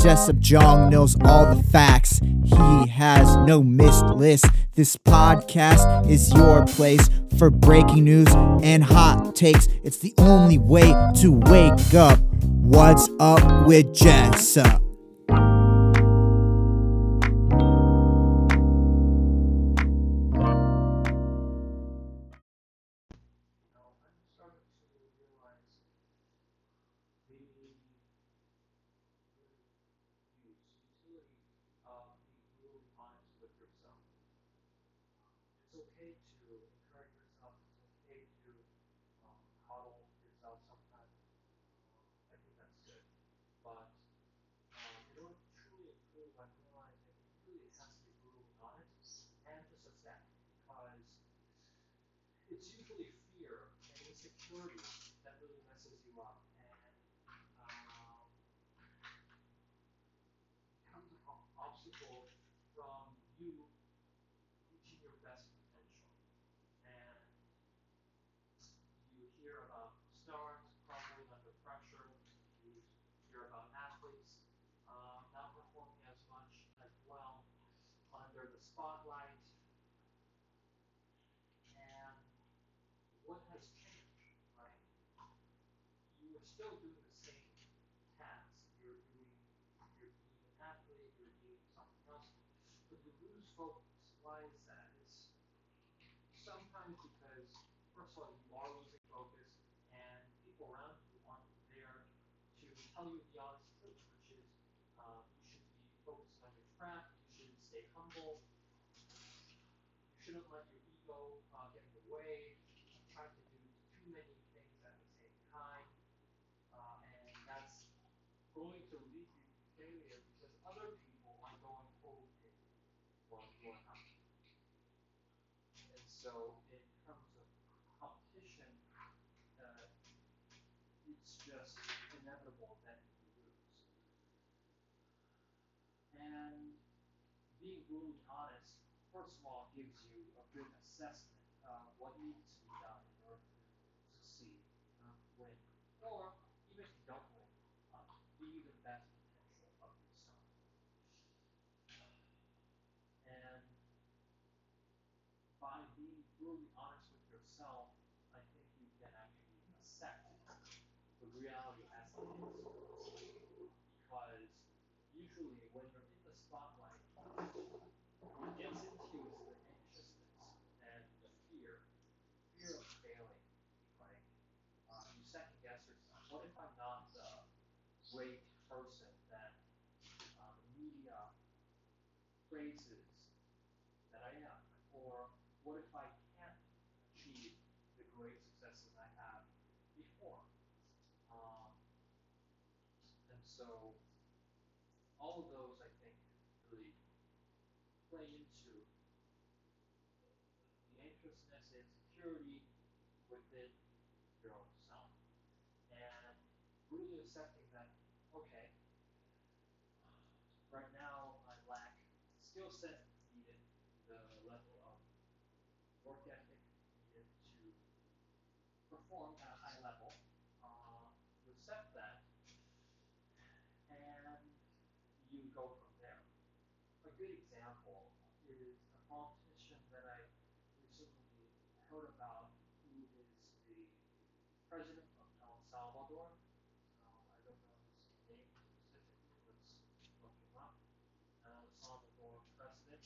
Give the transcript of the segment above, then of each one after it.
Jessup Jong knows all the facts. He has no missed list. This podcast is your place for breaking news and hot takes. It's the only way to wake up. What's up with Jessup? Insecurity that really messes you up and um, becomes an obstacle from you reaching your best potential. And you hear about stars crumbling under pressure, you hear about athletes um, not performing as much as well under the spotlight. And what has changed, right? You are still doing the same task. You're doing, you're being an athlete, you're doing something else, but you lose focus. Why is that? It's sometimes because, first of all, you are losing focus, and people around you aren't there to tell you the honest truth, which is uh, you should be focused on your craft, you should stay humble, you shouldn't let your ego uh, get in the way, try to do too many things at the same time, uh, and that's going to lead you to failure because other people are going okay while you're not. And so, in terms of competition, uh, it's just inevitable that you lose. And being brutally honest, first of all, gives you a good assessment of what needs to be done in order to succeed, uh, win, or even if you don't win, uh, be the best potential of yourself. And by being brutally honest with yourself, I think you can actually accept the reality as it is. Because usually when you're in the spotlight, what gets into you is the anxiousness and the fear, fear of failing, right? Uh, you second guess yourself. What if I'm not the great person that uh, the media praises that I am? Or what if I can't achieve the great successes I have before? Um, and so all of those, I think, really play into the anxiousness and insecurity within your own self. And really accepting okay, right now I lack skill set needed, the level of work ethic needed to perform at a high level. Uh, you accept that, and you go from there. A good example is a politician that I recently heard about who is the president of El Salvador. Uh, I don't know his name specifically, let's look him up. El Salvador president.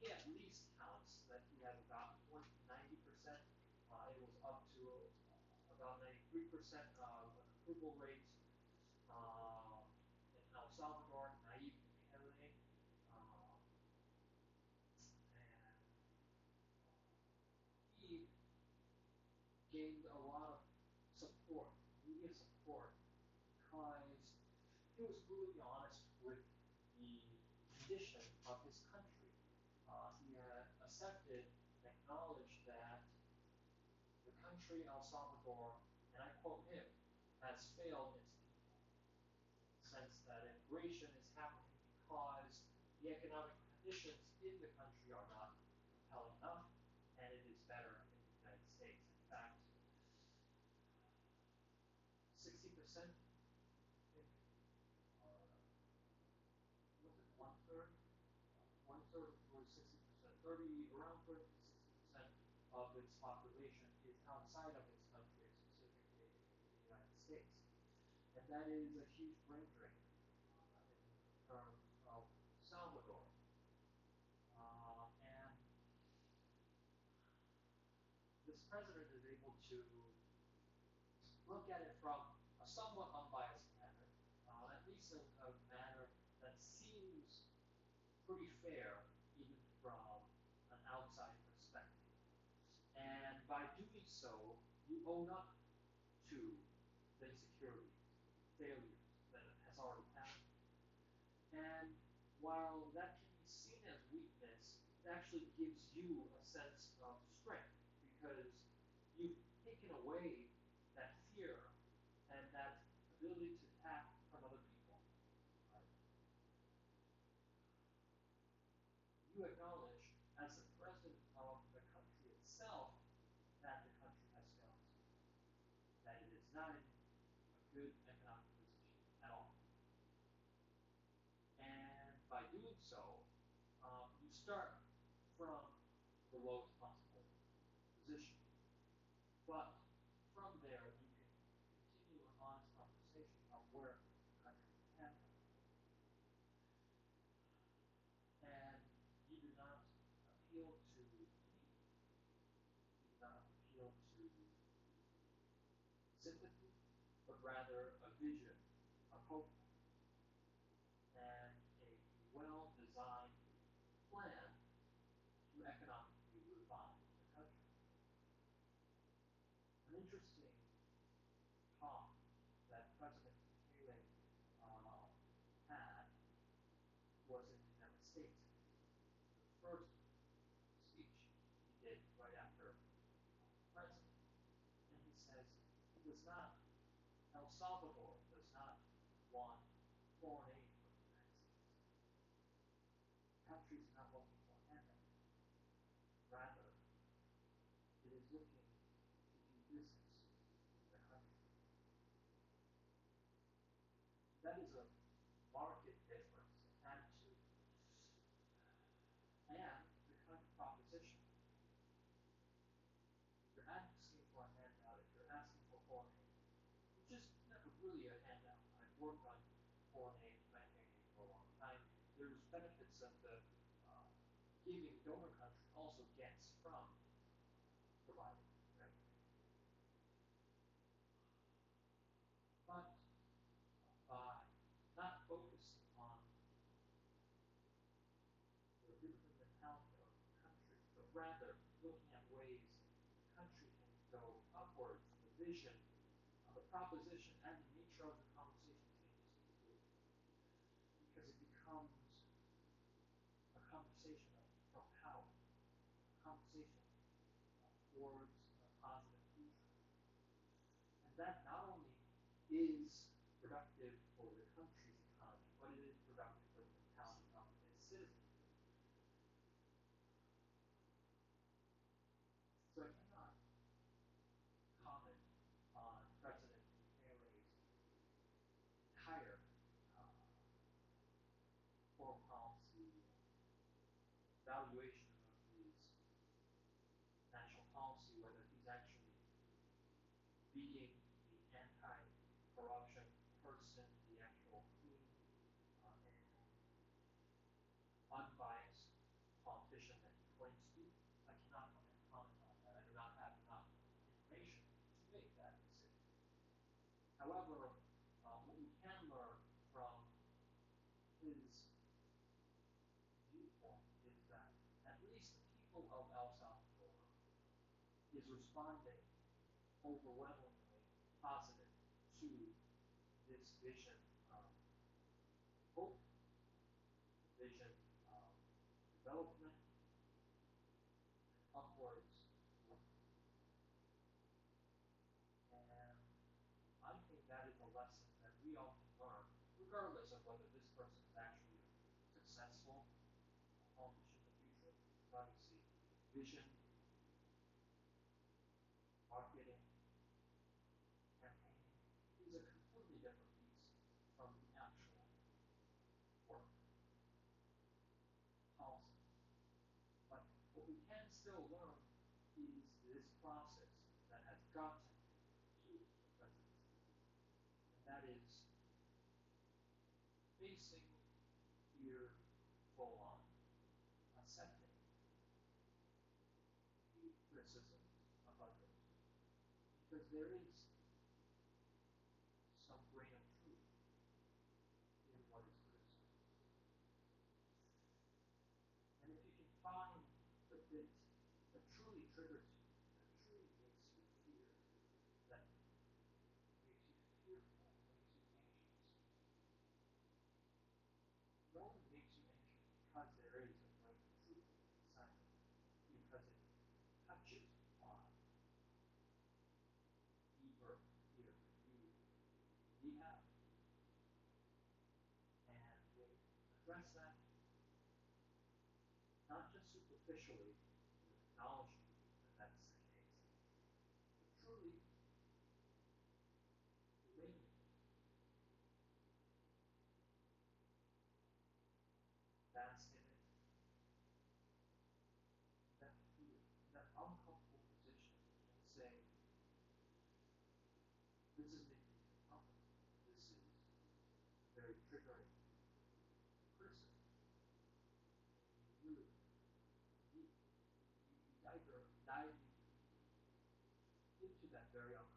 He at least counts that he has about 20, 90%. Uh, it was up to about 93% of an approval rate. Uh, in El Salvador, Nayib Bukele, uh, and he gained a lot of support, media support, because he was brutally honest with the condition of his country. Uh, he had accepted and acknowledged that the country, El Salvador, and I quote him, has failed its the sense that immigration is happening because the economic conditions in the country are not compelling enough, and it is better in the United States. In fact, 60%, I think, uh, was it one third? One third or 60%, 30, around 30 to 60% of its population is outside of its country, specifically in the United States. And that is a huge brain drain in terms of Salvador. Uh, and this president is able to look at it from a somewhat unbiased manner, uh, at least a manner that seems pretty fair even from an outside perspective. And by doing so, you own up to the insecurity, failures that has already happened. And while that can be seen as weakness, it actually gives you a sense of strength because you've taken away that fear and that ability to act from other people. Right? You acknowledge, as the president of the country itself, that the country has failed, that it is not in a good economic position at all. And by doing so, um, you start from the lowest possible position. But from there, you can continue an honest can go. And you do not appeal to me. You do not appeal to sympathy, but rather a vision, a hope, and a well-designed plan to economically revive the country. An interesting talk that President Bukele uh, had was in the United States. The first speech he did right after president, and he says he does not, El Salvador does not want foreign aid from the United States. The country is not looking for a handout. Rather, it is looking to do business with the country. That is a market difference in attitude and the kind of proposition. If you're asking for a handout, if you're asking for foreign aid, which is never really a handout. I've worked on foreign aid, humanitarian aid for a long time. There's benefits that the uh, giving donor country also gets from providing. Right? But by not focusing on the different mentality of the country, but rather looking at ways the country can go upwards, the vision, uh, the proposition, and the nature of the conversation changes completely. Because it becomes a conversation of, of power, a conversation towards a positive future. And that not only is productive for the country's economy, but it is productive for the mentality of its citizens. So I cannot comment on President Bukele's entire uh, foreign policy evaluation of his national policy, whether he's actually being the anti-corruption person, the actual clean uh, and unbiased politician that he claims to be. I cannot comment on that. I do not have enough information to make that decision. However, uh, what we can learn from his viewpoint is that at least the people of El Salvador is responding overwhelmingly positive to this vision still one is this process that has gotten to the. And that is facing fear full on, accepting the criticism of others. Because there is officially acknowledged very unfortunate.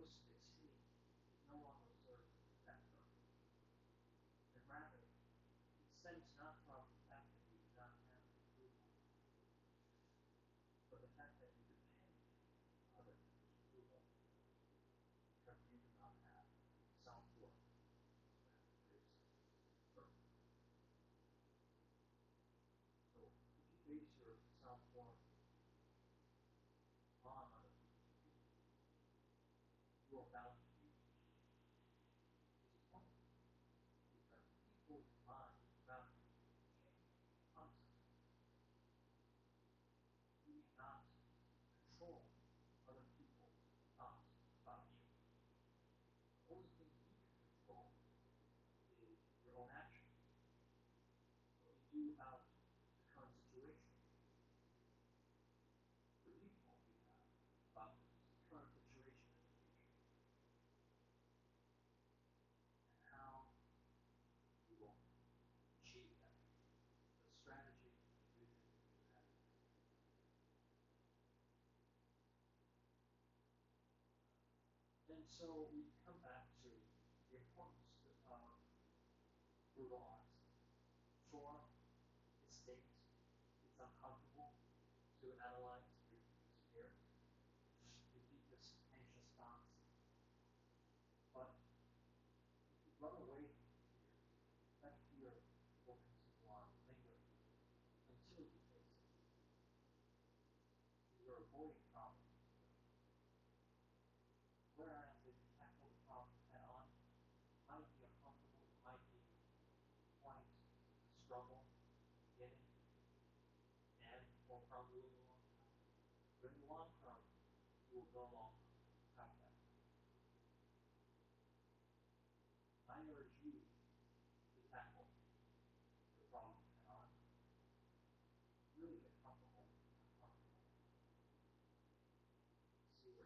those that no longer serve that purpose. And rather, it stems not from the fact that we do not have approval, but the fact that And so we come back to the importance of uh, laws. Sure, it's state. it's uncomfortable to analyze, to hear, keep this anxious thoughts. But if you run away from fear, that fear will continue on, linger until you face it. You're avoiding To tackle the. Really get comfortable comfortable. See where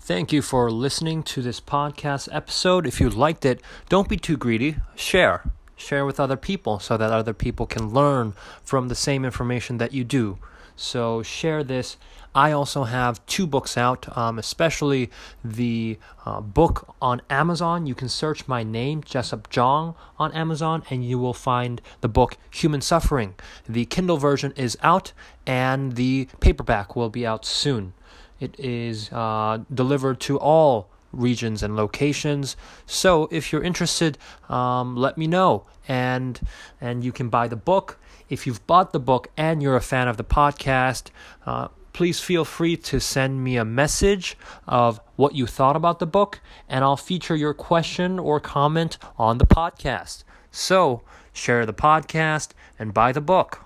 Thank you for listening to this podcast episode. If you liked it, don't be too greedy. Share. Share with other people so that other people can learn from the same information that you do. So share this. I also have two books out, um, especially the uh, book on Amazon. You can search my name, Jessup Jong, on Amazon, and you will find the book Human Suffering. The Kindle version is out, and the paperback will be out soon. It is uh, delivered to all regions and locations. So if you're interested, um, let me know, and and you can buy the book. If you've bought the book and you're a fan of the podcast, uh, please feel free to send me a message of what you thought about the book, and I'll feature your question or comment on the podcast. So share the podcast and buy the book.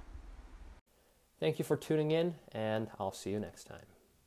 Thank you for tuning in, and I'll see you next time.